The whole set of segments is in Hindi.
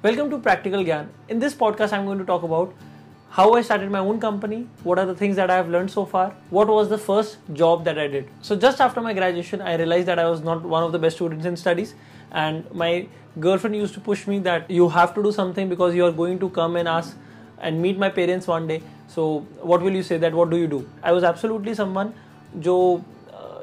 Welcome to Practical Gyan. In this podcast, I'm going to talk about how I started my own company, what are the things that I have learned so far, what was the first job that I did. So, just after my graduation, I realized that I was not one of the best students in studies, and my girlfriend used to push me that you have to do something because you are going to come and ask and meet my parents one day. So, what will you say that what do you do? I was absolutely someone जो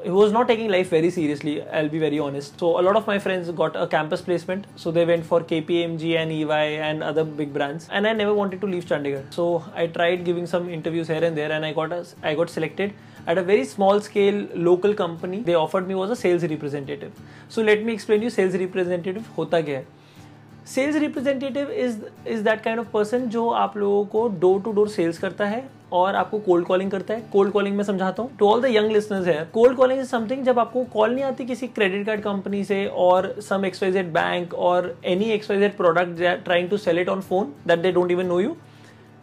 was not taking life very seriously i'll be very honest so a lot of my friends got a campus placement so they went for kpmg and ey and other big brands and i never wanted to leave chandigarh so i tried giving some interviews here and there and i got a, i got selected at a very small scale local company they offered me was a sales representative so let me explain you sales representative hota kya hai sales representative is is that kind of person जो आप लोगों को डोर टू डोर सेल्स करता है और आपको कोल्ड कॉलिंग करता है। कोल्ड कॉलिंग में समझाता हूँ। To all the young listeners है कोल्ड कॉलिंग इज़ समथिंग जब आपको कॉल नहीं आती किसी क्रेडिट कार्ड कंपनी से और सम एक्सवाइजेड बैंक और any XYZ product trying to sell it on phone that they don't even know you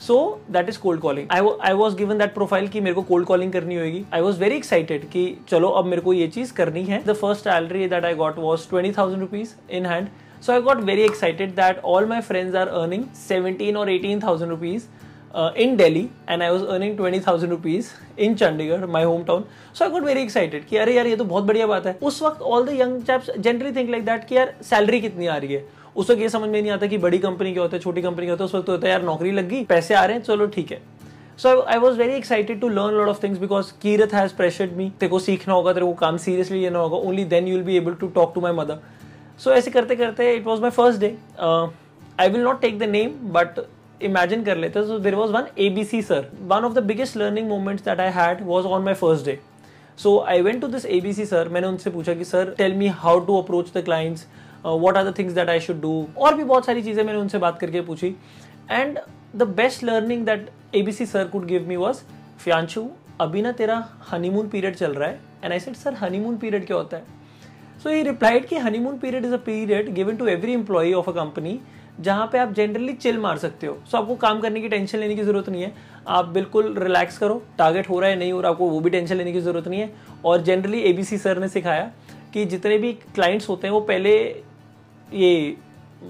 so that is cold calling I was given that profile की मेरे को कोल्ड कॉलिंग करनी होगी। आई वॉज़ वेरी एक्साइटेड कि चलो अब मेरे को ये चीज़ करनी है। The first salary that I got was twenty thousand rupees in hand so I got very excited excited all my my are earning earning 17 or 18,000 rupees. Uh, in Delhi and I was earning 20,000 rupees in Chandigarh, my hometown. So I got very excited कि अरे यार ये तो बहुत बढ़िया बात है। उस वक्त all the young chaps generally think like that कि यार सैलरी कितनी आ रही है? उस वक्त ये समझ में नहीं आता कि बड़ी कंपनी क्या होता है छोटी कंपनी क्या होता है। उस वक्त तो होता है यार नौकरी लग गई पैसे आ रहे हैं चलो ठीक है। So I was very excited to learn lot of things because Kirat has pressured me तेरे को सीखना होगा तेरे को काम सीरियसली लेना होगा only then you will be able to talk to my mother so ऐसे करते करते it was my first day I will not take the name but imagine कर लेते so there was one A B C sir one of the biggest learning moments that I had was on my first day so I went to this A B C sir मैंने उनसे पूछा कि sir tell me how to approach the clients what are the things that I should do और भी बहुत सारी चीज़ें मैंने उनसे बात करके पूछी। And the best learning that A B C sir could give me was फ्यांशु अभी ना तेरा हनीमून पीरियड चल रहा है. And I said sir honeymoon period क्या होता है? सो ही रिप्लाइड कि honeymoon period is a period given to every employee of a company जहाँ पे आप जनरली चिल मार सकते हो। सो आपको काम करने की टेंशन लेने की ज़रूरत नहीं है। आप बिल्कुल रिलैक्स करो। टारगेट हो रहा है नहीं हो रहा आपको वो भी टेंशन लेने की ज़रूरत नहीं है। और जनरली एबीसी सर ने सिखाया कि जितने भी क्लाइंट्स होते हैं वो पहले ये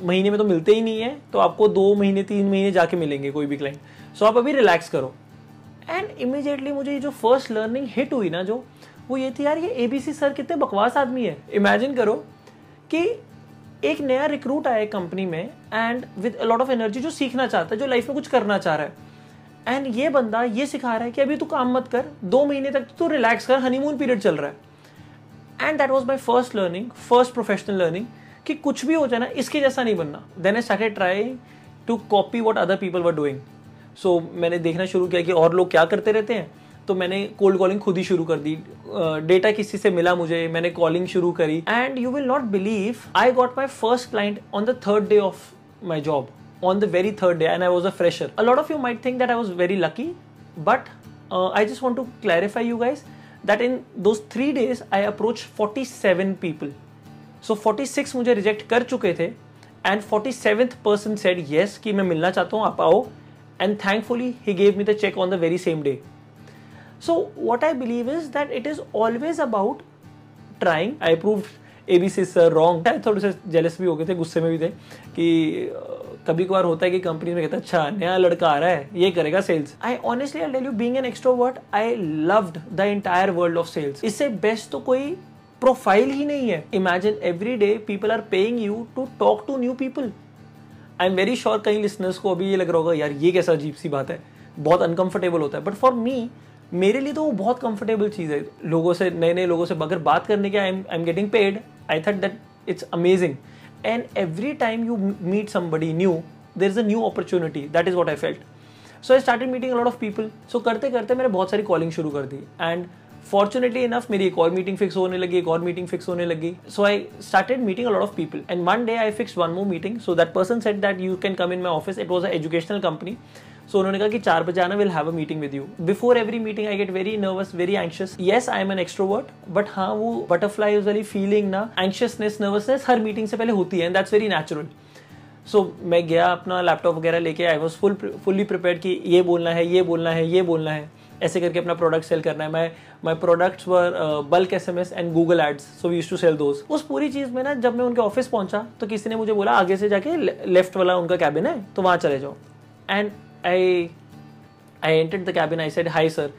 महीने में तो मिलते ही नहीं है तो आपको दो महीने तीन महीने जाके मिलेंगे कोई भी क्लाइंट सो so, आप अभी रिलैक्स करो। एंड इमीजिएटली मुझे ये जो फ़र्स्ट लर्निंग हिट हुई ना जो वो ये थी यार ये एबीसी सर कितने बकवास आदमी है। इमेजिन करो कि एक नया रिक्रूट आया कंपनी में and with lot of energy जो सीखना चाहता है, जो लाइफ में कुछ करना चाह रहा है। एंड ये बंदा ये सिखा रहा है कि अभी तू काम मत कर, दो महीने तक तू रिलैक्स कर हनीमून पीरियड चल रहा है। And that was my first learning first professional learning कि कुछ भी हो जाए ना, इसके जैसा नहीं बनना। Then I started try to copy what other people were doing so मैंने देखना शुरू किया कि और लोग क्या करते रहते हैं। तो मैंने कोल्ड कॉलिंग खुद ही शुरू कर दी। डेटा किसी से मिला मुझे, मैंने कॉलिंग शुरू करी। And you will not believe I got my first client on the third day of my job on the very third day and I was a fresher a lot of you might think that I was very lucky but I just want to clarify you guys that in दो three days I approach forty seven people so forty six मुझे रिजेक्ट कर चुके थे and forty seventh person said yes कि मैं मिलना चाहता हूँ, आप आओ। And thankfully he gave me the cheque on the very same day So, what I believe is that it is always about trying. I proved ABC sir wrong थोड़े से जेलस भी हो गए थे, गुस्से में भी थे कि कभी कभार होता है कि कंपनी में कहता अच्छा नया लड़का आ रहा है, ये करेगा sales I honestly I tell you being an extrovert I loved the entire world of sales इससे बेस्ट तो कोई प्रोफ़ाइल ही नहीं है. Imagine every day people are paying you to talk to new people I am very sure कई लिसनर्स को अभी ये लग रहा होगा, यार, ये कैसा अजीब सी बात है. बहुत अनकंफर्टेबल होता है. बट फॉर मी मेरे लिए तो वो बहुत कंफर्टेबल चीज़ है। लोगों से नए नए लोगों से अगर बात करने के I am I am getting paid I thought that it's amazing and every time you meet somebody new there is a new opportunity that is what I felt so I started meeting lot of people so करते करते मैंने बहुत सारी कॉलिंग शुरू कर दी। एंड फॉर्चुनेटली इनफ मेरी एक और मीटिंग फिक्स होने लगी, एक और मीटिंग फिक्स होने लगी। So I started meeting lot of people and one day I fix one more meeting so that person said that you can come in my office it was a educational company so उन्होंने कहा कि चार बजे आना will have a meeting with you before every meeting I get very nervous very anxious yes I am an extrovert but हाँ वो बटरफ्लाई वाली फीलिंग ना एंशियसनेस नर्वसनेस हर मीटिंग से पहले होती है दैट्स वेरी नेचुरल सो मैं गया अपना लैपटॉप वगैरह लेके I was full fully prepare कि ये बोलना है, ये बोलना है, ये बोलना है. ऐसे करके अपना प्रोडक्ट सेल करना है. My my products were bulk S M S and Google ads so we use to sell those उस पूरी चीज़ में ना, जब मैं उनके ऑफ़िस पहुँचा तो किसी ने मुझे बोला, आगे से जाके लेफ़्ट वाला उनका कैबिन है तो वहाँ चले जाओ. And I I entered the cabin I said hi sir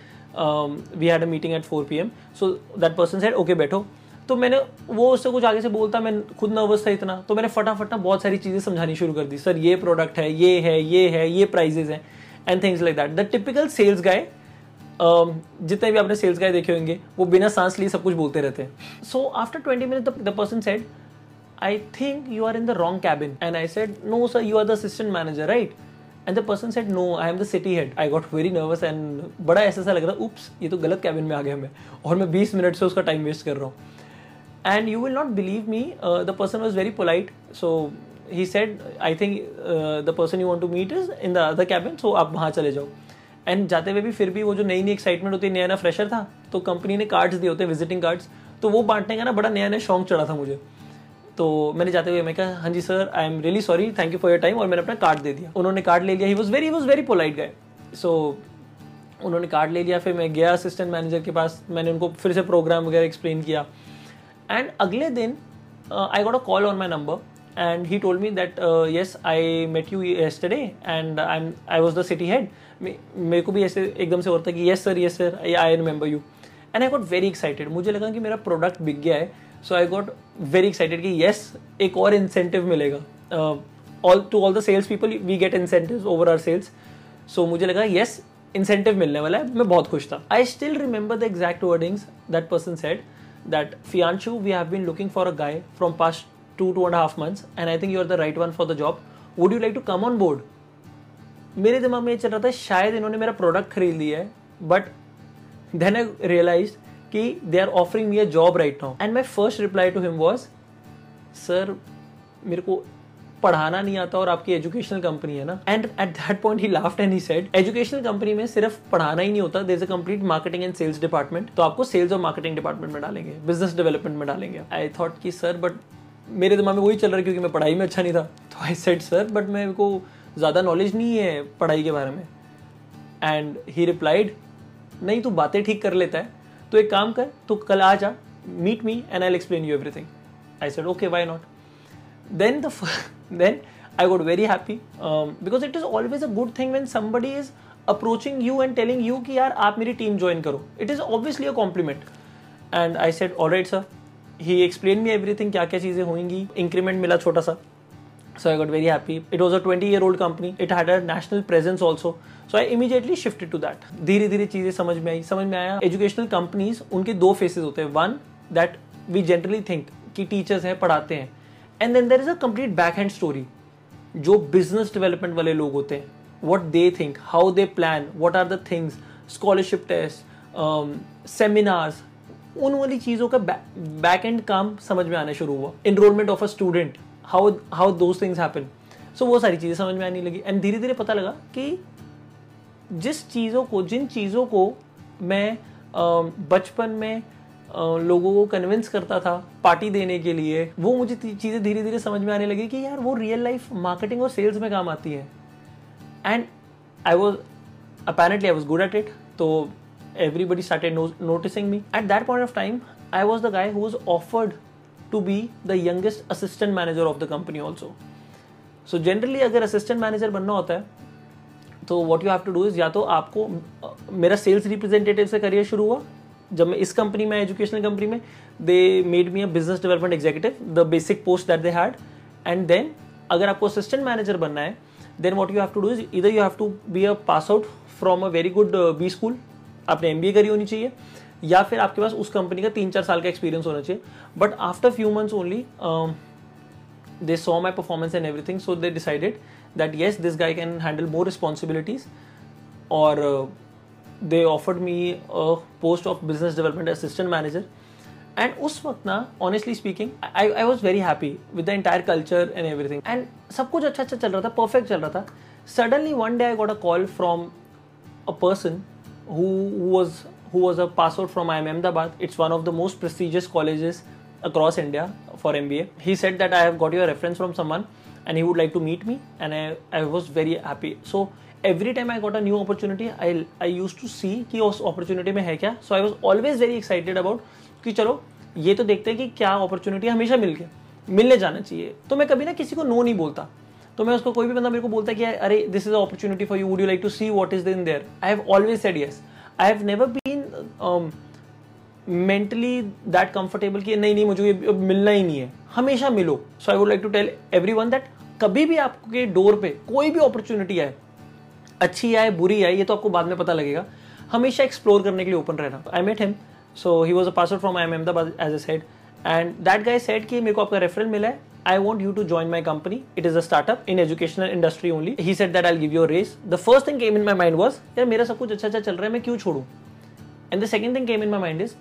we had a meeting at four P M so that person said okay बैठो. तो मैंने वो उससे कुछ आगे से बोलता, मैं खुद नर्वस था इतना। तो मैंने फटाफट ना बहुत सारी चीज़ें समझानी शुरू कर दी। सर ये प्रोडक्ट है, ये है ये है, ये प्राइजेज हैं and things like that the typical sales guy जितने भी आपने सेल्स गाय देखे होंगे, वो बिना सांस लिए सब कुछ बोलते रहते हैं। So after twenty minute the person said I think you are in the wrong cabin and I said no sir you are the assistant manager right and the person said no I am the city head I got very nervous and बड़ा ऐसा सा लग रहा उप्स ये तो गलत कैबिन में आ गया मैं और मैं बीस मिनट से उसका टाइम वेस्ट कर रहा हूँ. And you will not believe me the person was very polite so said i think uh, the person you want to meet is in the other cabin so आप वहाँ चले जाओ. एंड जाते हुए भी फिर भी वो जो नई नई एक्साइटमेंट होती है नया नया फ्रेशर था तो कंपनी ने कार्ड्स दिए होते हैं विजिटिंग कार्ड्स तो वो बांटने का ना बड़ा नया नया शौक चढ़ा था मुझे। तो मैंने जाते हुए मैं कहा हाँ जी sir I am really sorry thank you for your time और मैंने अपना कार्ड दे दिया। उन्होंने कार्ड ले लिया। He was very was very polite गए सो उन्होंने कार्ड ले लिया फिर मैं गया असिस्टेंट मैनेजर के पास। मैंने उनको फिर से प्रोग्राम वगैरह एक्सप्लेन किया। एंड अगले दिन I got a call on my number and he told me that uh, yes I met you yesterday and I'm I was the city head मेरे को भी ऐसे एकदम से होता है कि yes sir yes sir I remember you and I got very excited मुझे लगा कि मेरा प्रोडक्ट बिक गया है। So I got very excited कि येस एक और इंसेंटिव मिलेगा all to all the sales people we get incentive over our sales so मुझे लगा येस इंसेंटिव मिलने वाला है मैं बहुत खुश था I still remember the exact wordings that person said that we have been looking for a guy from past two two and a half months, and I think you are the right one for the job. Would you like to come on board? मेरे दिमाग में ये चल रहा था शायद इन्होंने मेरा प्रोडक्ट खरीद लिया है बट देन आई रियलाइज़ कि they are offering me a job right now and my first reply to him was sir मेरे को पढ़ाना नहीं आता और आपकी एजुकेशनल कंपनी है ना? And at that point he laughed and he said educational company में सिर्फ़ पढ़ाना ही नहीं होता there a complete marketing and sales department तो आपको सेल्स और मार्केटिंग डिपार्टमेंट में डालेंगे बिज़नेस डेवलपमेंट में डालेंगे. आई थॉट कि सर बट मेरे दिमाग में वही चल रहा है क्योंकि मैं पढ़ाई में अच्छा नहीं था. तो आई सेड सर बट मेरे को ज़्यादा नॉलेज नहीं है पढ़ाई के बारे में. एंड ही रिप्लाइड नहीं, तू बातें ठीक कर लेता है तो एक काम कर तो कल आ जा meet me and I explain you everything I said okay why not then I got very happy um, because it is always a good thing when somebody is approaching you and telling you कि यार आप मेरी टीम ज्वाइन करो। It is obviously a compliment and I said all right sir he explain me everything क्या क्या चीज़ें होंगी। इंक्रीमेंट मिला छोटा सा so, I got very happy. It was a 20 year old company. It had a national presence also. So, I immediately shifted to that. धीरे धीरे चीज़ें समझ में आई समझ में आया एजुकेशनल कंपनीज़ उनके दो फेसेस होते हैं one that we generally think कि टीचर्स हैं, पढ़ाते हैं and then there is a complete back hand story जो बिज़नेस डेवलपमेंट वाले लोग होते हैं what they think how they plan what are the things scholarship test seminars उन वाली चीज़ों का बैक एंड काम समझ में आना शुरू हुआ enrolment of a student how how those things happen so वो सारी चीज़ें समझ में आने लगी। एंड धीरे धीरे पता लगा कि जिस चीज़ों को, जिन चीज़ों को मैं बचपन में लोगों को कन्विंस करता था पार्टी देने के लिए, वो मुझे चीज़ें धीरे धीरे समझ में आने लगी कि यार, वो रियल लाइफ मार्केटिंग और सेल्स में काम आती है। And I was apparently I was good at it तो everybody started noticing me at that point of time I was the guy who was offered to be the youngest assistant manager of the company also so generally अगर असिस्टेंट मैनेजर बनना होता है तो what you have to do is या तो आपको मेरा सेल्स रिप्रेजेंटेटिव से करियर शुरू हुआ, जब मैं इस कंपनी में एजुकेशनल कंपनी में they made me a business development executive the basic post that they had and then अगर आपको असिस्टेंट मैनेजर बनना है then what you have to do is either you have to be a pass out from a very good B school आपने MBA करी होनी चाहिए या फिर आपके पास उस कंपनी का तीन चार साल का एक्सपीरियंस होना चाहिए. But after few months only they saw my performance and everything so they decided that yes this guy can handle more responsibilities और they offered me post of business development assistant manager and उस वक्त ना honestly speaking I I was very happy with the entire culture and everything and सब कुछ अच्छा अच्छा चल रहा था परफेक्ट चल रहा था. Suddenly one day I got a call from a person who was who was a pass out from IIM Ahmedabad. It's one of the most prestigious colleges across India for MBA. He said that I have got your reference from someone and he would like to meet me and I, I was very happy. So every time I got a new opportunity I I use to see कि उस अपॉर्चुनिटी में है क्या. So I was always very excited about कि चलो ये तो देखते हैं कि क्या अपॉर्चुनिटी हमेशा मिल के मिलने जाना चाहिए. तो मैं कभी ना किसी को नो नहीं बोलता. तो मैं उसको कोई भी बंदा मेरे को बोलता है कि अरे this is a opportunity for you would you like to see what is in there I have always said yes I have never been mentally that comfortable कि नहीं नहीं, मुझे ये मिलना ही नहीं है। हमेशा मिलो। So I would like to tell every one that कभी भी आपके डोर पे कोई भी अपॉर्चुनिटी आए, अच्छी आए, बुरी आए, ये तो आपको बाद में पता लगेगा। हमेशा एक्सप्लोर करने के लिए ओपन रहना। I met him so he was a password from I M Ahmedabad as a said and that guy said कि मेरे को आपका रेफरल मिला है I want you to join my company. It is a startup in educational industry only. He said that I'll give you a raise. The first thing came in my mind was, यार मेरा सब कुछ अच्छा अच्छा चल रहा है मैं क्यों छोड़ूं? And the second thing came in my mind is,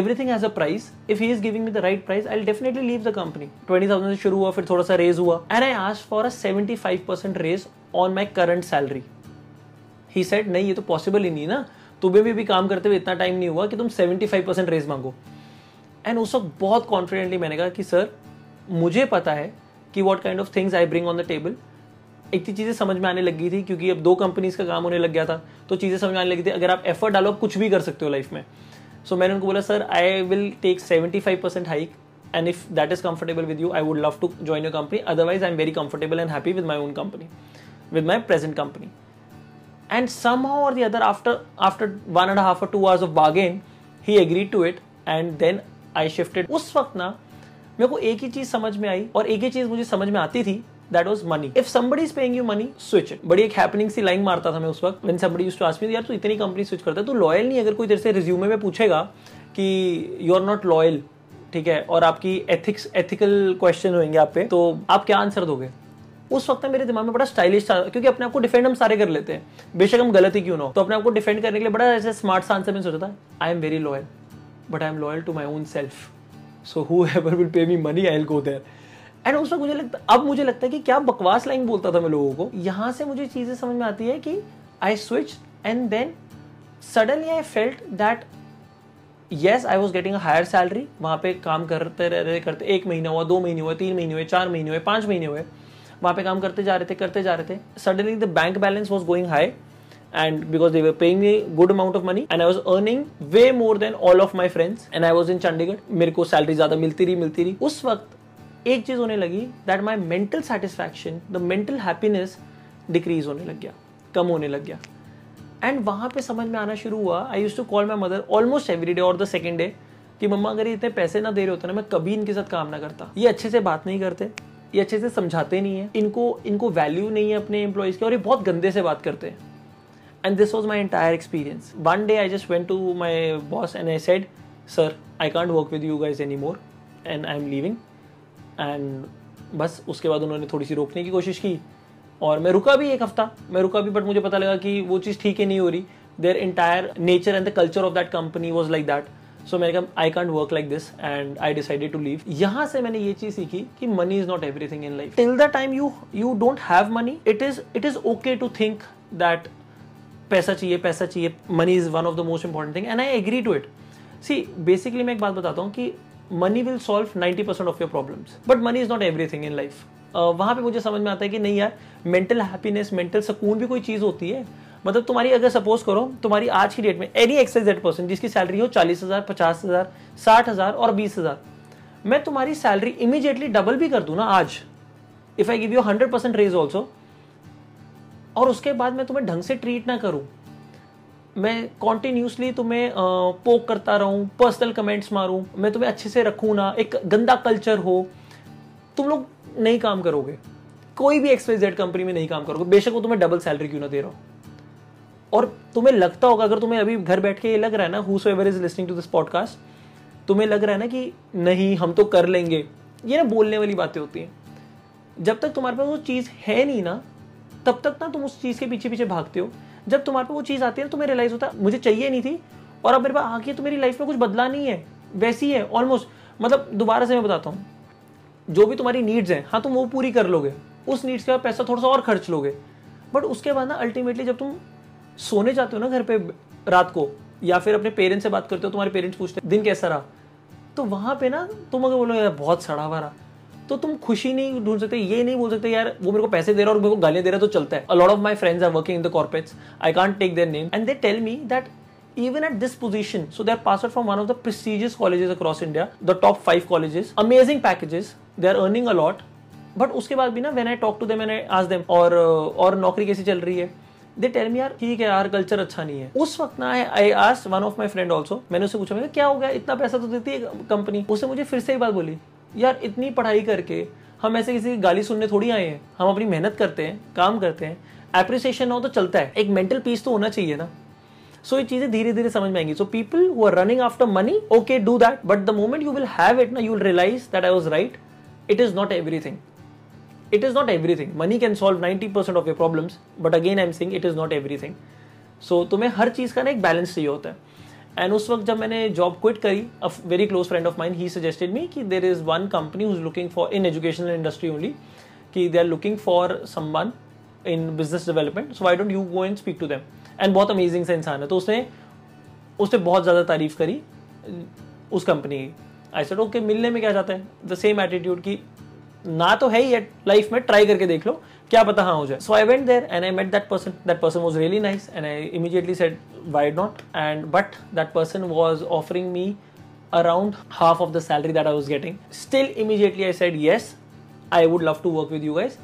everything has a price. If he is giving me the right price, I'll definitely leave the company. 20,000 से शुरू हुआ फिर थोड़ा सा raise हुआ and I asked for a 75% raise on my current salary. He said नहीं ये तो possible ही नहीं ना तुम्हें भी, भी काम करते हुए इतना टाइम नहीं हुआ कि तुम 75% रेज मांगो एंड उस वक्त बहुत कॉन्फिडेंटली मैंने कहा कि सर मुझे पता है कि what kind of things I bring on the table इतनी चीज़ें समझ में आने लगी थी क्योंकि अब दो कंपनीज़ का काम होने लग गया था तो चीज़ें समझ में आने लगी थी अगर आप एफर्ट डालो आप कुछ भी कर सकते हो लाइफ में. सो so, मैंने उनको बोला sir I will take seventy five percent hike and if that is comfortable with you I would love to join your company otherwise I am very comfortable and happy with my own company with my present company and somehow or other after after and a half or two hours of bargain he agreed to it and then I shifted. उस वक्त ना, मेरे को एक ही चीज़ समझ में आई और एक ही चीज़ मुझे समझ में आती थी that was money if somebody is paying you money switch it बड़ी एक हैपनिंग सी लाइन मारता था मैं उस वक्त. When somebody used to ask me यार, तू इतनी कंपनी स्विच करता है, तू लॉयल नहीं अगर कोई तेरे से रिज्यूमे में पूछेगा कि यू आर नॉट लॉयल ठीक है, और आपकी एथिक्स एथिकल क्वेश्चन होंगे आप पे तो आप क्या आंसर दोगे? उस वक्त मेरे दिमाग में बड़ा स्टाइलिश था, क्योंकि अपने आप को डिफेंड हम सारे कर लेते हैं। बेशक हम गलत ही क्यों ना हो। तो अपने आप को डिफेंड करने के लिए बड़ा ऐसे स्मार्ट सा आंसर में सोचा था I am very loyal but I am loyal to my own self so whoever will pay me money I go there and उस वक्त मुझे लगता, अब मुझे लगता है कि क्या बकवास लाइन बोलता था मैं लोगों को। यहाँ से मुझे चीज़ें समझ में आती है कि I switch and then suddenly I felt that yes I was getting higher salary वहाँ पे काम करते रह रहे, करते, एक महीना हुआ, दो महीने हुए, तीन महीने हुए, चार महीने हुए, पाँच महीने हुए। वहाँ पे काम करते जा रहे थे, करते जा रहे थे। Suddenly the bank balance was going high and because they were paying me good amount of money, and I was earning way more than all of my friends. And I was in Chandigarh. मेरे को सैलरी ज़्यादा मिलती रही मिलती रही। उस वक्त एक चीज़ होने लगी that my mental satisfaction the mental happiness decrease होने लग गया, कम होने लग गया। एंड वहाँ पे समझ में आना शुरू हुआ। I use to call my mother almost every day और द सेकेंड डे कि, मम्मा, अगर ये इतने पैसे ना दे रहे होते ना, मैं कभी इनके साथ काम ना करता। ये अच्छे से बात नहीं करते, ये अच्छे से समझाते नहीं है। इनको इनको वैल्यू नहीं है अपने एम्प्लॉयज़ की और ये बहुत गंदे से बात करते हैं। Was my entire experience one day I just went to my boss and I said sir I can't work with you guys any more and I am leaving and बस, उसके बाद उन्होंने थोड़ी सी रोकने की कोशिश की। और मैं रुका भी एक हफ़्ता। मैं रुका भी बट मुझे पता लगा कि वो चीज़ ठीक है नहीं हो रही। Their entire nature and the culture of that company was like that so मैंने कहा I can't work like this and I decided to leave यहाँ से मैंने ये चीज़ सीखी कि money is not everything in life till the time you you don't have money it is it is okay to think that पैसा चाहिए पैसा चाहिए money is one of the most important thing and I agree to it see basically मैं एक बात बताता हूँ कि money will solve ninety percent of your problems but money is not everything in life वहाँ पे मुझे समझ में आता है कि नहीं यार मेंटल हैप्पीनेस मेंटल सुकून भी कोई चीज़ होती है। मतलब तुम्हारी अगर सपोज़ करो, तुम्हारी आज की डेट में एनी एक्साइजेड पर्सन जिसकी सैलरी हो चालीस हज़ार, पचास हज़ार, साठ हज़ार और बीस हज़ार, मैं तुम्हारी सैलरी इमीजिएटली डबल भी कर दू ना आज। If I give you hundred percent raise also और उसके बाद मैं तुम्हें ढंग से ट्रीट ना करूँ। मैं कॉन्टिन्यूसली तुम्हें पोक करता रहूँ पर्सनल कमेंट्स मारूं, मैं तुम्हें अच्छे से रखूँ ना, एक गंदा कल्चर हो, तुम लोग नहीं काम करोगे। कोई भी एक्सवाइजेड कंपनी में नहीं काम करोगे। बेशक वो तुम्हें डबल सैलरी क्यों ना दे रहा हो। और तुम्हें लगता होगा, अगर तुम्हें अभी घर बैठ के ये लग रहा है ना whoever is listening to this podcast तुम्हें लग रहा है ना कि नहीं, हम तो कर लेंगे। ये ना बोलने वाली बातें होती हैं। जब तक तुम्हारे पास वो चीज़ है नहीं ना तब तक ना तुम उस चीज़ के पीछे पीछे भागते हो। जब तुम्हारे पास वो चीज़ आती है ना तुम्हें रियलाइज़ होता है मुझे चाहिए नहीं थी। और अब मेरे पास आके तो मेरी लाइफ में कुछ बदला नहीं है। वैसी है ऑलमोस्ट मतलब दोबारा से मैं बताता हूँ। जो भी तुम्हारी नीड्स हैं हाँ तुम वो पूरी कर लोगे। उस नीड्स के बाद पैसा थोड़ा सा और खर्च लोगे। बट उसके बाद ना अल्टीमेटली जब तुम सोने जाते हो ना घर पे रात को, या फिर अपने पेरेंट्स से बात करते हो, तुम्हारे पेरेंट्स पूछते हैं, दिन कैसा रहा? तो वहाँ पे ना, तुम अगर बोलो यार, बहुत सड़ा हुआ रहा। तो तुम खुशी नहीं ढूंढ सकते, ये नहीं बोल सकते, यार, वो मेरे को पैसे दे रहा है और मेरे को गालियाँ दे रहा है तो चलता है. A lot of my friends are working in the corporates I can't take their name and they tell me that even at this position, so they're passed out from one of the prestigious colleges across india, the top five colleges, amazing packages they're earning a lot. But उसके बाद भी ना when I talk to them and ask them और और नौकरी कैसी चल रही है? दे टेल मी यार, ठीक है यार कल्चर अच्छा नहीं है. उस वक्त ना I asked one of my friend also मैंने उससे पूछा, मैंने क्या हो गया? इतना पैसा तो देती है कंपनी उसने मुझे फिर से एक बात बोली यार इतनी पढ़ाई करके हम ऐसे किसी की गाली सुनने थोड़ी आए हैं। हम अपनी मेहनत करते हैं, काम करते हैं। एप्रिसिएशन हो तो चलता है। एक मेंटल पीस तो होना चाहिए ना। सो ये चीज़ें धीरे धीरे समझ में आएँगी। So people who are running after money okay do that but the moment you will have it ना you will realise that I was right it is not everything it is not everything. Money can solve 90% of your problems, but again, i'm saying it is not everything. So, तुम्हें हर चीज़ का ना एक बैलेंस चाहिए होता है। एंड उस वक्त जब मैंने जॉब क्विट करी a very close friend of mind he suggested me कि there is one company whose looking for in educational industry only कि they are looking for some one in business development so I don't you go and speak to them and बहुत अमेजिंग सा इंसान है। तो उसने उसने बहुत ज़्यादा तारीफ़ करी, उस कंपनी की। आई सेड ओके मिलने में क्या जाता है? द सेम एटीट्यूड की, ना तो है ही लाइफ में ट्राई करके देख लो क्या पता हाँ हो जाए। So I went there and I met that person that person was really nice and I immediately said why not and but that person was offering me around half of the salary that I was getting still immediately I said yes I would love to work with you guys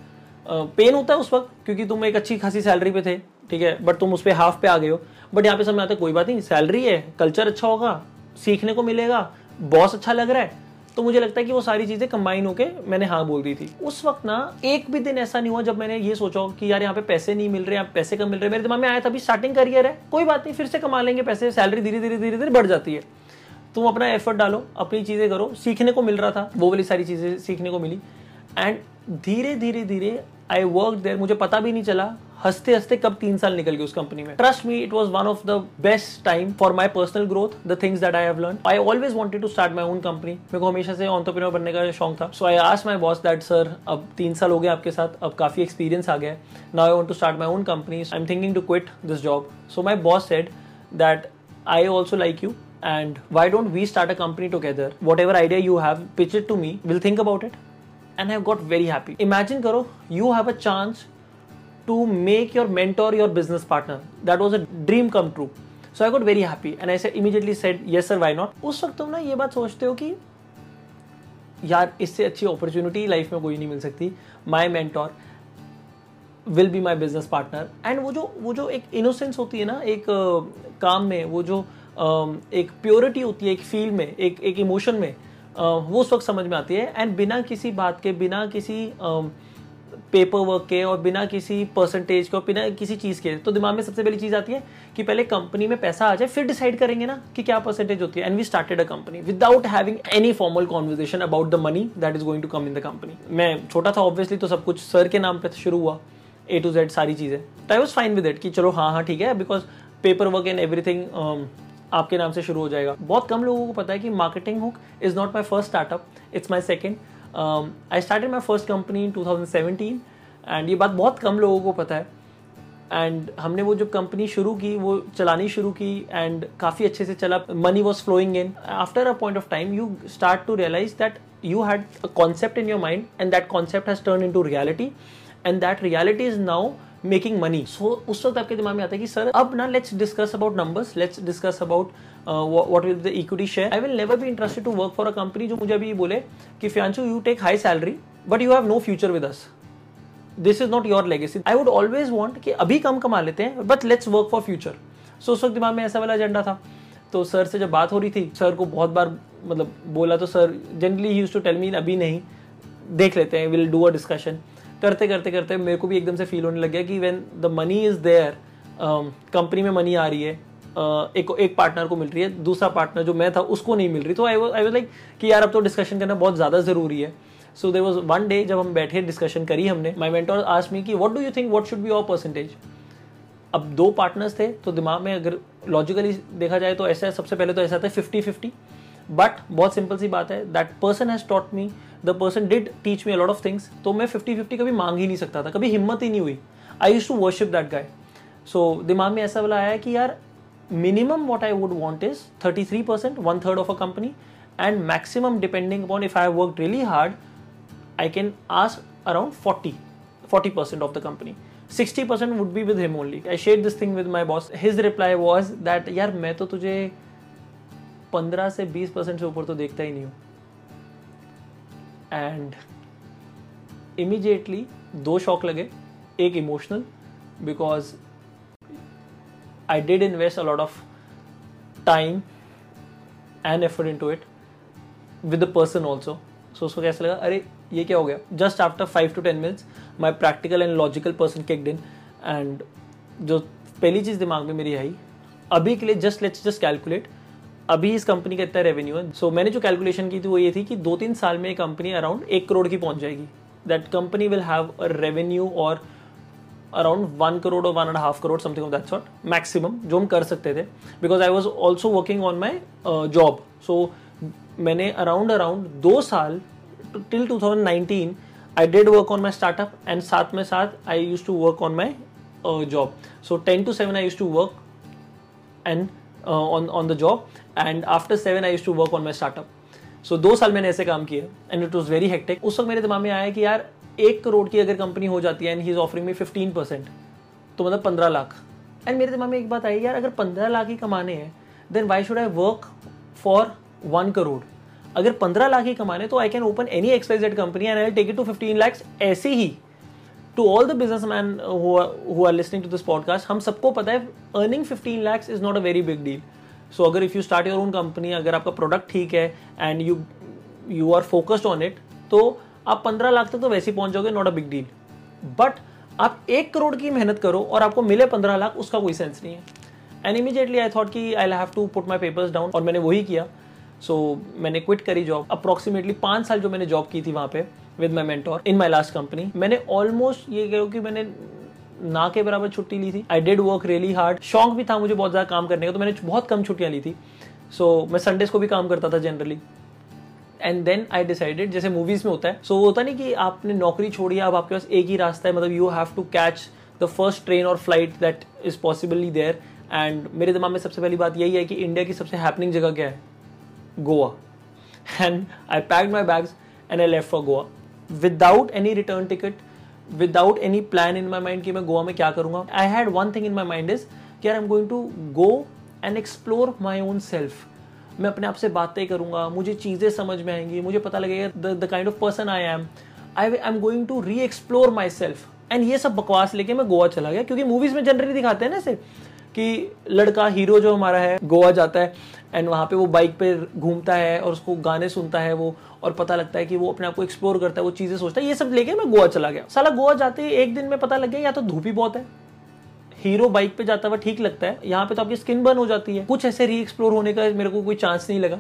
pain होता है उस वक्त, क्योंकि तुम एक अच्छी खासी सैलरी पे थे, ठीक है? बट तुम उस पर हाफ़ पे आ गए हो। बट यहाँ पे समझ आता है, कोई बात नहीं सैलरी है कल्चर अच्छा होगा, सीखने को मिलेगा बॉस अच्छा लग रहा है तो मुझे लगता है कि वो सारी चीज़ें कंबाइन होके मैंने हाँ बोल दी थी। उस वक्त ना, एक भी दिन ऐसा नहीं हुआ जब मैंने ये सोचा कि यार यहाँ पे पैसे नहीं मिल रहे, यहाँ पैसे कम मिल रहे। मेरे दिमाग में आया था, अभी स्टार्टिंग करियर है, कोई बात नहीं, फिर से कमा लेंगे, पैसे सैलरी धीरे धीरे धीरे धीरे बढ़ जाती है। तुम अपना एफर्ट डालो, अपनी चीज़ें करो, सीखने को मिल रहा था, वो वाली सारी चीज़ें सीखने को मिली। एंड धीरे धीरे धीरे आई वर्क देर मुझे पता भी नहीं चला हँसते हँसते कब तीन साल निकल गए उस कंपनी में? Trust me it was one of the best time for my personal growth the things that I have learn I always wanted to start my own company मेरे को हमेशा से ऑन्टरप्रेन्योर बनने का शौक था. So I asked my boss that sir अब तीन साल हो गए आपके साथ, अब काफ़ी एक्सपीरियंस आ गया है. Now I want to start my own company I am thinking to quit this job so my boss said that I also like you and why don't we start a company together? Whatever idea you have, pitch it to me. We'll think about it. And i got very happy. Imagine, karo, you have a chance to make your mentor your business partner. That was a dream come true. So I got very happy and I immediately said yes sir why not. उस वक्त तुम ना ये बात सोचते हो कि यार इससे अच्छी अपॉर्चुनिटी लाइफ में कोई नहीं मिल सकती my mentor will be my business partner and वो जो वो जो एक इनोसेंस होती है ना एक uh, काम में वो जो uh, एक प्योरिटी होती है एक फील में एक एक इमोशन में uh, वो उस वक्त समझ में आती है एंड बिना किसी बात के बिना किसी uh, पेपर वर्क के और बिना किसी परसेंटेज के और बिना किसी चीज़ के। तो दिमाग में सबसे पहली चीज़ आती है कि पहले कंपनी में पैसा आ जाए, फिर डिसाइड करेंगे ना कि क्या परसेंटेज होती है। And we started a company without having any formal conversation about the money that is going to come in the company मैं छोटा था ऑब्वियसली तो सब कुछ सर के नाम पर शुरू हुआ। ए टू जेड सारी चीज़ें। तो I was fine with it कि चलो हाँ हाँ ठीक है because paper work and everything आपके नाम से शुरू हो जाएगा। बहुत कम लोगों को पता है कि Marketing Hook is not my first startup it's my second I started my first company in 2017 and ये बात बहुत कम लोगों को पता है। एंड हमने वो जो कंपनी शुरू की, वो चलानी शुरू की एंड काफ़ी अच्छे से चला। Money was flowing in after a point of time you start to realise that you had a concept in your mind and that concept has turn into reality and that reality is now making money so उस वक्त आपके दिमाग में आता है कि, सर, अब ना let's discuss about numbers let's discuss about what will the equity share I will never be interested to work for a company जो मुझे अभी बोले कि फ्यांचू you take high salary but you have no future with us this is not your legacy I would always want कि अभी कम कमा लेते हैं but let's work for future so उस वक्त दिमाग में ऐसा वाला एजेंडा था। तो सर से जब बात हो रही थी, सर को बहुत बार मतलब बोला तो sir generally use to tell me अभी नहीं, देख लेते हैं विल डू अ डिस्कशन करते करते करते मेरे को भी एकदम से फील होने लग गया कि when the money is there company में मनी आ रही है uh, एक एक पार्टनर को मिल रही है दूसरा पार्टनर जो मैं था उसको नहीं मिल रही। तो आई आई वाज लाइक कि यार अब तो डिस्कशन करना बहुत ज़्यादा ज़रूरी है। So there was one day जब हम बैठे डिस्कशन करी हमने माई मेंटोर आज मी कि what do you think what should be your percentage अब दो पार्टनर्स थे तो दिमाग में अगर लॉजिकली देखा जाए तो ऐसा सबसे पहले तो ऐसा था फिफ्टी फिफ्टी बट बहुत सिंपल सी बात है that person has taught me the person did teach me a lot of things तो मैं फिफ्टी फिफ्टी कभी मांग ही नहीं सकता था कभी हिम्मत ही नहीं हुई I use to worship that guy so दिमाग में ऐसा वाला आया कि यार minimum what I would want is thirty three percent one third of a company and maximum depending upon if I work really hard I can ask around 40, 40% of the company. 60% would be with him only. I shared this thing with my boss. His reply was that यार मैं तो तुझे 15 से 20 परसेंट से ऊपर तो देखता ही नहीं हूँ एंड इमीजिएटली दो शॉक लगे. एक emotional because I did invest a lot of time and effort into it with the person also so उसको कैसा लगा? अरे, ये क्या हो गया? Just after five to ten minutes my practical and logical person kicked in and जो पहली चीज़ दिमाग में मेरी आई, अभी के लिए जस्ट लेट्स जस्ट कैलकुलेट अभी इस कंपनी का इतना रेवेन्यू है। सो so, मैंने जो कैलकुलेशन की थी वो ये थी कि दो तीन साल में कंपनी अराउंड एक करोड़ की पहुँच जाएगी। That company will have a revenue और अराउंड वन करोड़ और one and half crore something of that sort maximum जो हम कर सकते थे। Because I was also working on my job so मैंने अराउंड अराउंड दो साल till 2019 I did work on my startup and साथ में साथ I use to work on my job so ten to seven I use to work and on on the job and after seven I use to work on my startup so दो साल मैंने ऐसे काम किए and it was very hectic उस वक्त मेरे दिमाग में आया कि यार, एक करोड़ की अगर कंपनी हो जाती है and he is offering me fifteen percent तो मतलब पंद्रह लाख। एंड मेरे दिमाग में एक बात आई, यार, अगर पंद्रह लाख ही कमाने हैं then why should I work for one crore? अगर पंद्रह लाख ही कमाने तो I can open any XYZ company and I take it to fifteen lakhs ऐसे ही। To all the business man who are listening to this podcast हम सबको पता है earning fifteen lakhs is not a very big deal so अगर if you start your own company अगर आपका प्रोडक्ट ठीक है and you you are focused on it तो आप पंद्रह लाख तक तो वैसे ही पहुँच जाओगे not a big deal but आप एक करोड़ की मेहनत करो और आपको मिले पंद्रह लाख उसका कोई सेंस नहीं है। एंड इमीजिएटली आई थॉट कि I have to put my papers down और मैंने वही किया। सो so, मैंने क्विट करी जॉब अप्रोक्सीमेटली पाँच साल जो मैंने जॉब की थी वहाँ पे with my mentor in my last company मैंने ऑलमोस्ट ये कहो कि मैंने ना के बराबर छुट्टी ली थी। I did work really hard शौक भी था मुझे बहुत ज़्यादा काम करने का तो मैंने बहुत कम छुट्टियाँ ली थी। सो so, मैं संडेज को भी काम करता था generally and then I decided जैसे मूवीज़ में होता है सो so, होता नहीं कि आपने नौकरी छोड़ी अब आपके पास एक ही रास्ता है मतलब you have to catch the first train और flight that is possibly there and मेरे दिमाग में सबसे पहली बात यही है कि इंडिया की सबसे हैपनिंग जगह क्या है? Goa and I pack my bags and I left for Goa without any return ticket without any plan in my mind कि मैं गोवा में क्या करूँगा। I had one thing in my mind is कि I am going to go and explore my own self मैं अपने आप से बातें करूँगा, मुझे चीज़ें समझ में आएँगी, मुझे पता लगेगा the kind of person I am I I am going to re explore my self and ये सब बकवास लेके मैं गोवा चला गया, क्योंकि मूवीज़ में जनरली दिखाते हैं ना ऐसे कि लड़का हीरो जो हमारा है, गोवा जाता है एंड वहाँ पे वो बाइक पे घूमता है और उसको गाने सुनता है वो, और पता लगता है कि वो अपने आप को एक्सप्लोर करता है, वो चीज़ें सोचता है, ये सब लेके मैं गोवा चला गया। साला गोवा जाते ही एक दिन में पता लग गया, या तो धूप ही बहुत है। हीरो बाइक पे जाता हुआ ठीक लगता है, यहाँ पे तो आपकी स्किन बर्न हो जाती है। कुछ ऐसे री एक्सप्लोर होने का मेरे को कोई चांस नहीं लगा।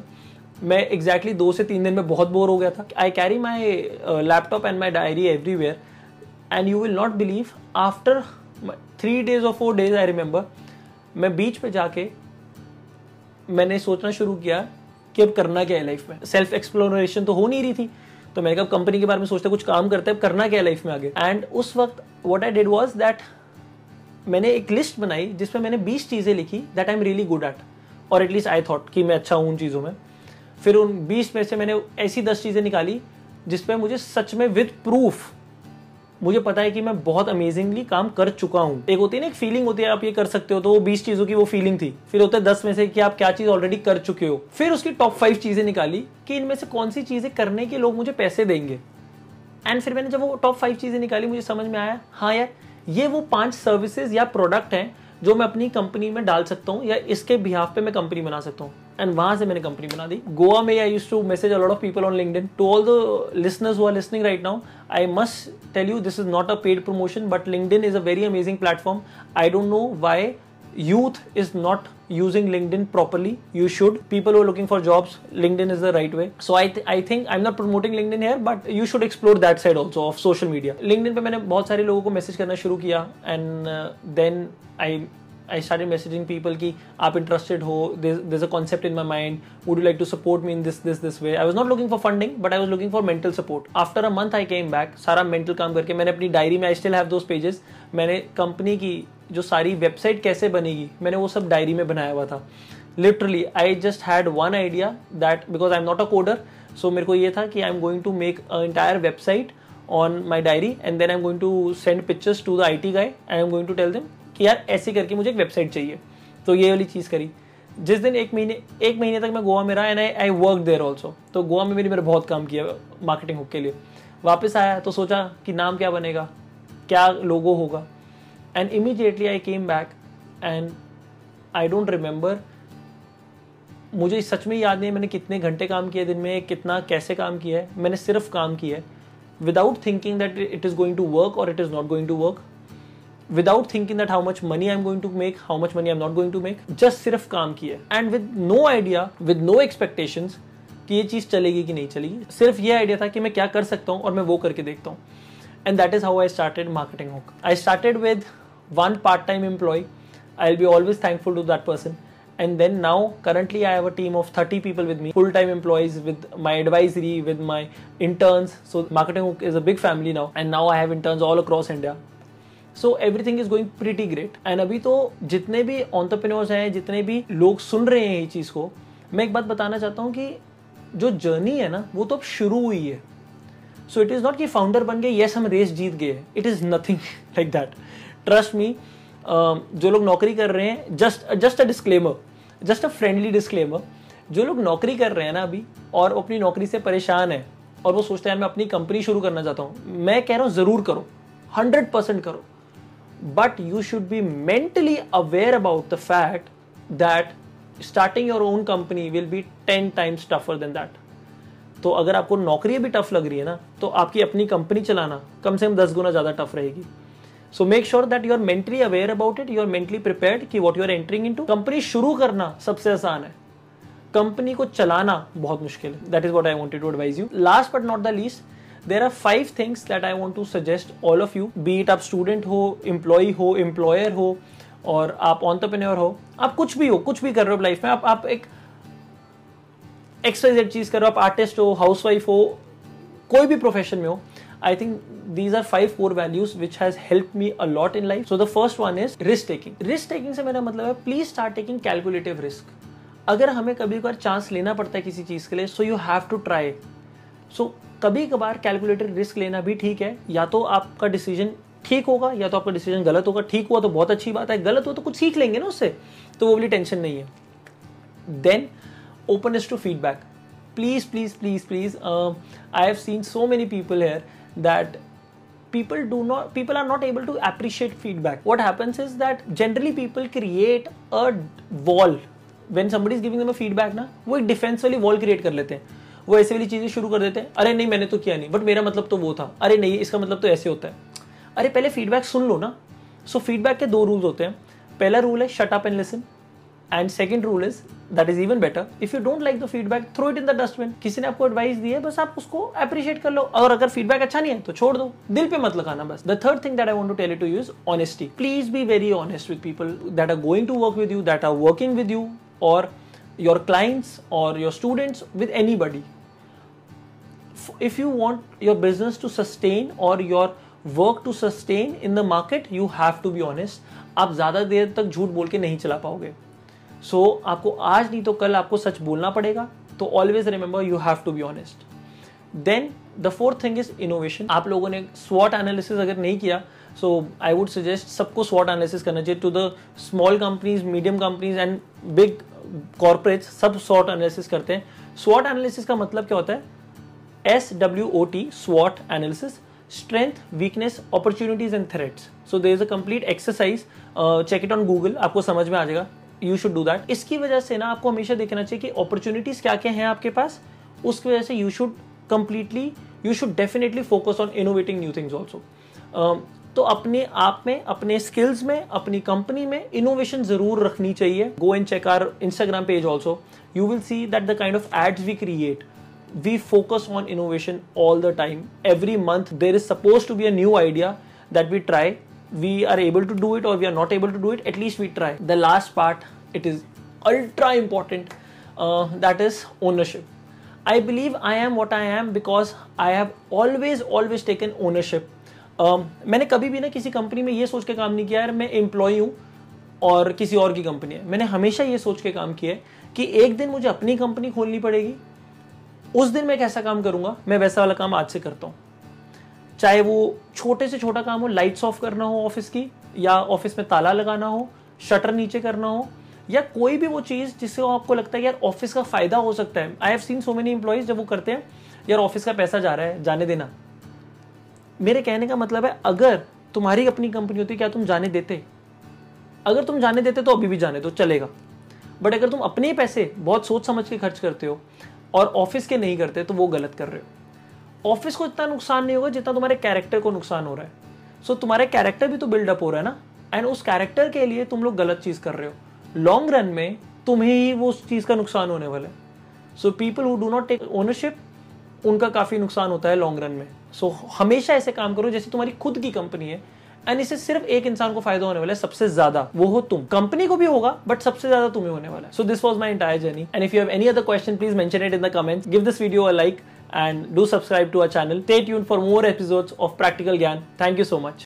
मैं एग्जैक्टली exactly दो से तीन दिन में बहुत बोर हो गया था। I carry my laptop and my diary everywhere and you will not believe after three days और फोर डेज़ आई रिमेंबर मैं बीच पे जाके मैंने सोचना शुरू किया कि अब करना क्या है लाइफ में। सेल्फ एक्सप्लोरेशन तो हो नहीं रही थी। तो मैंने कहा कंपनी के बारे में सोचते, कुछ काम करते अब करना क्या है लाइफ में आगे? एंड उस वक्त what I did was that मैंने एक लिस्ट बनाई जिसमें मैंने 20 चीज़ें लिखी that I am really good at और एटलीस्ट आई थॉट कि मैं अच्छा हूँ उन चीज़ों में। फिर उन 20 में से मैंने ऐसी 10 चीज़ें निकाली जिसपे मुझे सच में विद प्रूफ मुझे पता है कि मैं बहुत अमेजिंगली काम कर चुका हूँ। एक होती है ना, एक फीलिंग होती है, आप ये कर सकते हो तो वो बीस चीज़ों की वो फीलिंग थी। फिर होता है दस में से कि आप क्या चीज़ ऑलरेडी कर चुके हो। फिर उसकी टॉप फाइव चीज़ें निकाली कि इनमें से कौन सी चीज़ें करने के लोग मुझे पैसे देंगे। एंड फिर मैंने जब वो टॉप फाइव चीज़ें निकाली, मुझे समझ में आया हाँ यार, ये वो पाँच सर्विसेज़ या प्रोडक्ट हैं जो मैं अपनी कंपनी में डाल सकता हूँ या इसके बिहाफ पे मैं कंपनी बना सकता हूँ। एंड वहाँ से मैंने कंपनी बना दी। गोवा में I use to message a lot of people on LinkedIn to all the listeners who are listening right now I must tell you this is not a paid promotion but LinkedIn is a very amazing platform I don't know why youth is not using LinkedIn properly you should people वो looking for jobs LinkedIn is the right way so I I think I am not promoting LinkedIn here but you should explore that side also of social media LinkedIn पर मैंने बहुत सारे लोगों को मैसेज करना शुरू किया and then I I start messaging people कि आप इंटरेस्टेड हो this a concept in my mind would you like to support me in this this this way I was not looking for funding but I was looking for mental support after a month I came back सारा मेंटल काम करके मैंने अपनी डायरी में आई स्टिल हैव दो पेजेस मैंने कंपनी की जो सारी वेबसाइट कैसे बनेगी, मैंने वो सब डायरी में बनाया हुआ था। Literally I just had one idea that because I am not a coder so मेरे को ये था कि I am going to make a entire website on my diary and then I am going to send pictures to the I T guy I am going to tell them कि यार ऐसे करके मुझे एक वेबसाइट चाहिए। तो ये वाली चीज़ करी। जिस दिन एक महीने एक महीने तक मैं गोवा में रहा and I I work there also तो गोवा में मेरी मेरे बहुत काम किया मार्केटिंग हुक के लिए। वापस आया तो सोचा कि नाम क्या बनेगा, क्या लोगो होगा। And immediately I came back and I don't remember मुझे सच में याद नहीं मैंने कितने घंटे काम किए, दिन में कितना, कैसे काम किया है। मैंने सिर्फ़ काम किया है। Without thinking that it is going to work और it is not going to work without thinking that how much money I am going to make how much money I am not going to make just सिर्फ़ काम किया and with no idea with no expectations कि ये चीज़ चलेगी कि नहीं चलेगी, सिर्फ़ ये आइडिया था कि मैं क्या कर सकता हूँ और मैं वो करके देखता हूँ। And that is how I started Marketing Hook I started with one part time employee I will be always thankful to that person and then now, currently, i have a team of 30 people with me full time employees with my advisory, with my interns. So, marketing hook is a big family now. And now i have interns all across india. So everything is going pretty great and अभी तो जितने भी ऑन्टरप्रेन्योर्स हैं, जितने भी लोग सुन रहे हैं ये चीज़ को, मैं एक बात बताना चाहता हूँ कि जो जर्नी है ना, वो तो अब शुरू हुई है। सो इट इज़ नॉट कि फाउंडर बन गए येस हम रेस जीत गए। It is nothing like that trust me जो लोग नौकरी कर रहे हैं just just a disclaimer just a friendly disclaimer जो लोग नौकरी कर रहे हैं ना अभी, और अपनी नौकरी से परेशान है, और वो सोचते हैं, मैं अपनी कंपनी शुरू करना चाहता हूँ। मैं कह रहा हूँ, ज़रूर करो हंड्रेड परसेंट करो। But you should be mentally aware about the fact that starting your own company will be 10 times tougher than that. तो अगर आपको नौकरी भी टफ लग रही है ना तो आपकी अपनी कंपनी चलाना कम से कम दस गुना ज़्यादा टफ रहेगी। So make sure that you are mentally aware about it you are mentally prepared कि what you are entering into company शुरू करना सबसे आसान है। कंपनी को चलाना बहुत मुश्किल है। That is what I wanted to advise you last but not the least there are five things that I want to suggest all of you be it आप स्टूडेंट हो एम्प्लॉय हो एम्प्लॉयर हो, और आप ऑन्टरप्रेन्योर हो, आप कुछ भी हो, कुछ भी कर रहे हो लाइफ में, आप आप एक एक्सरसाइज चीज़ कर, आप आर्टिस्ट हो हाउस वाइफ हो, कोई भी प्रोफेशन में हो I think these are five four values which has help me a lot in life so the first one is risk taking risk taking से मेरा मतलब है please start taking calculative risk अगर हमें कभी कभार चांस लेना पड़ता है किसी चीज़ के लिए so you have to try so कभी कभार कैलकुलेटेड रिस्क लेना भी ठीक है। या तो आपका डिसीज़न ठीक होगा, या तो आपका डिसीज़न गलत होगा। ठीक हुआ तो बहुत अच्छी बात है, गलत हुआ तो कुछ सीख लेंगे ना उससे तो वो वाली टेंशन नहीं है। Then openness to feedback please please please please I have seen so many people here that not, people are not able to appreciate feedback. What happens is that generally people create a wall. When somebody is giving them a feedback ना वो एक डिफेंस वाली वॉल क्रिएट कर लेते हैं। वो ऐसे वाली चीज़ें शुरू कर देते हैं। अरे नहीं, मैंने तो किया नहीं। बट मेरा मतलब तो वो था। अरे नहीं, इसका मतलब तो ऐसे होता है। अरे पहले फीडबैक सुन लो ना। सो फीडबैक के दो रूल्स होते हैं। पहला रूल है shut up and listen and second rule is that is even better if you don't like the feedback throw it in the dustbin किसी ने आपको एडवाइस दी है, बस आप उसको अप्रिशिएट कर लो। और अगर फीडबैक अच्छा नहीं है तो छोड़ दो। दिल पे मत लगाना बस। The third thing that I want to tell to use honesty please be very honest with people that are going to work with you that are working with you or your clients or your students with any anybody. If you want your business to sustain or your work to sustain in the market you have to be honest आप ज़्यादा देर तक झूठ बोल के नहीं चला पाओगे। सो so, आपको आज नहीं तो कल आपको सच बोलना पड़ेगा। तो always remember you have to be honest then the fourth thing is innovation आप लोगों ने स्वॉट एनालिसिस अगर नहीं किया सो आई वुड सजेस्ट सबको स्वॉट एनालिसिस करना चाहिए to the small companies medium companies and big corporate सब स्वॉट एनालिसिस करते हैं। स्वॉट एनालिसिस का मतलब क्या होता है? S W O T स्वॉट analysis strength weakness opportunities and threats so there is a complete exercise check it on Google आपको समझ में आ जाएगा. यू शुड डू दैट इसकी वजह से ना आपको हमेशा देखना चाहिए कि अपॉर्चुनिटीज़ क्या क्या हैं आपके पास. उसकी वजह से you should completely you should definitely focus on innovating new things also तो अपने आप में, अपने स्किल्स में, अपनी कंपनी में इनोवेशन ज़रूर रखनी चाहिए. Go and check our Instagram page also you will see that the kind of ads we create we focus on innovation all the time. Every month, there is supposed to be a new idea that we try. We are able to do it or we are not able to do it, at least we try. The last part, it is ultra important, uh, that is ownership. I believe I am what I am because I have always, always taken ownership. Uh, मैंने कभी भी ना किसी कंपनी में ये सोच के काम नहीं किया यार मैं एम्प्लॉय हूँ और किसी और की कंपनी है मैंने हमेशा ये सोच के काम किया है कि एक दिन मुझे अपनी कंपनी खोलनी पड़ेगी उस दिन मैं कैसा काम करूँगा, मैं वैसा वाला काम आज से करता हूँ। चाहे वो छोटे से छोटा काम हो लाइट्स ऑफ़ करना हो ऑफ़िस की, या ऑफ़िस में ताला लगाना हो शटर नीचे करना हो, या कोई भी वो चीज़ जिससे आपको लगता है यार ऑफ़िस का फ़ायदा हो सकता है। I have seen so many employees जब वो करते हैं, यार ऑफ़िस का पैसा जा रहा है, जाने देना। मेरे कहने का मतलब है, अगर तुम्हारी अपनी कंपनी होती, क्या तुम जाने देते? अगर तुम जाने देते तो अभी भी जाने दो, चलेगा। बट अगर तुम अपने पैसे बहुत सोच समझ के खर्च करते हो और ऑफ़िस के नहीं करते तो वो गलत कर रहे हो। ऑफ़िस को इतना नुकसान नहीं होगा जितना तुम्हारे कैरेक्टर को नुकसान हो रहा है। सो so, तुम्हारे कैरेक्टर भी तो बिल्डअप हो रहा है ना? एंड उस कैरेक्टर के लिए तुम लोग गलत चीज़ कर रहे हो। लॉन्ग रन में तुम्हें ही वो उस चीज़ का नुकसान होने वाला है। So people who do not take ownership उनका काफ़ी नुकसान होता है लॉन्ग रन में। सो so, हमेशा ऐसे काम करो जैसे तुम्हारी खुद की कंपनी है। एंड इससे सिर्फ़ एक इंसान को फ़ायदा होने वाला है, सबसे ज़्यादा। वो हो तुम। कंपनी को भी होगा बट सबसे ज़्यादा तुम्हें होने वाला है। So this was my entire journey and if you have any other question please mention it in the comments give this video a like and do subscribe to our channel Stay tuned for more episodes of practical gyan thank you so much.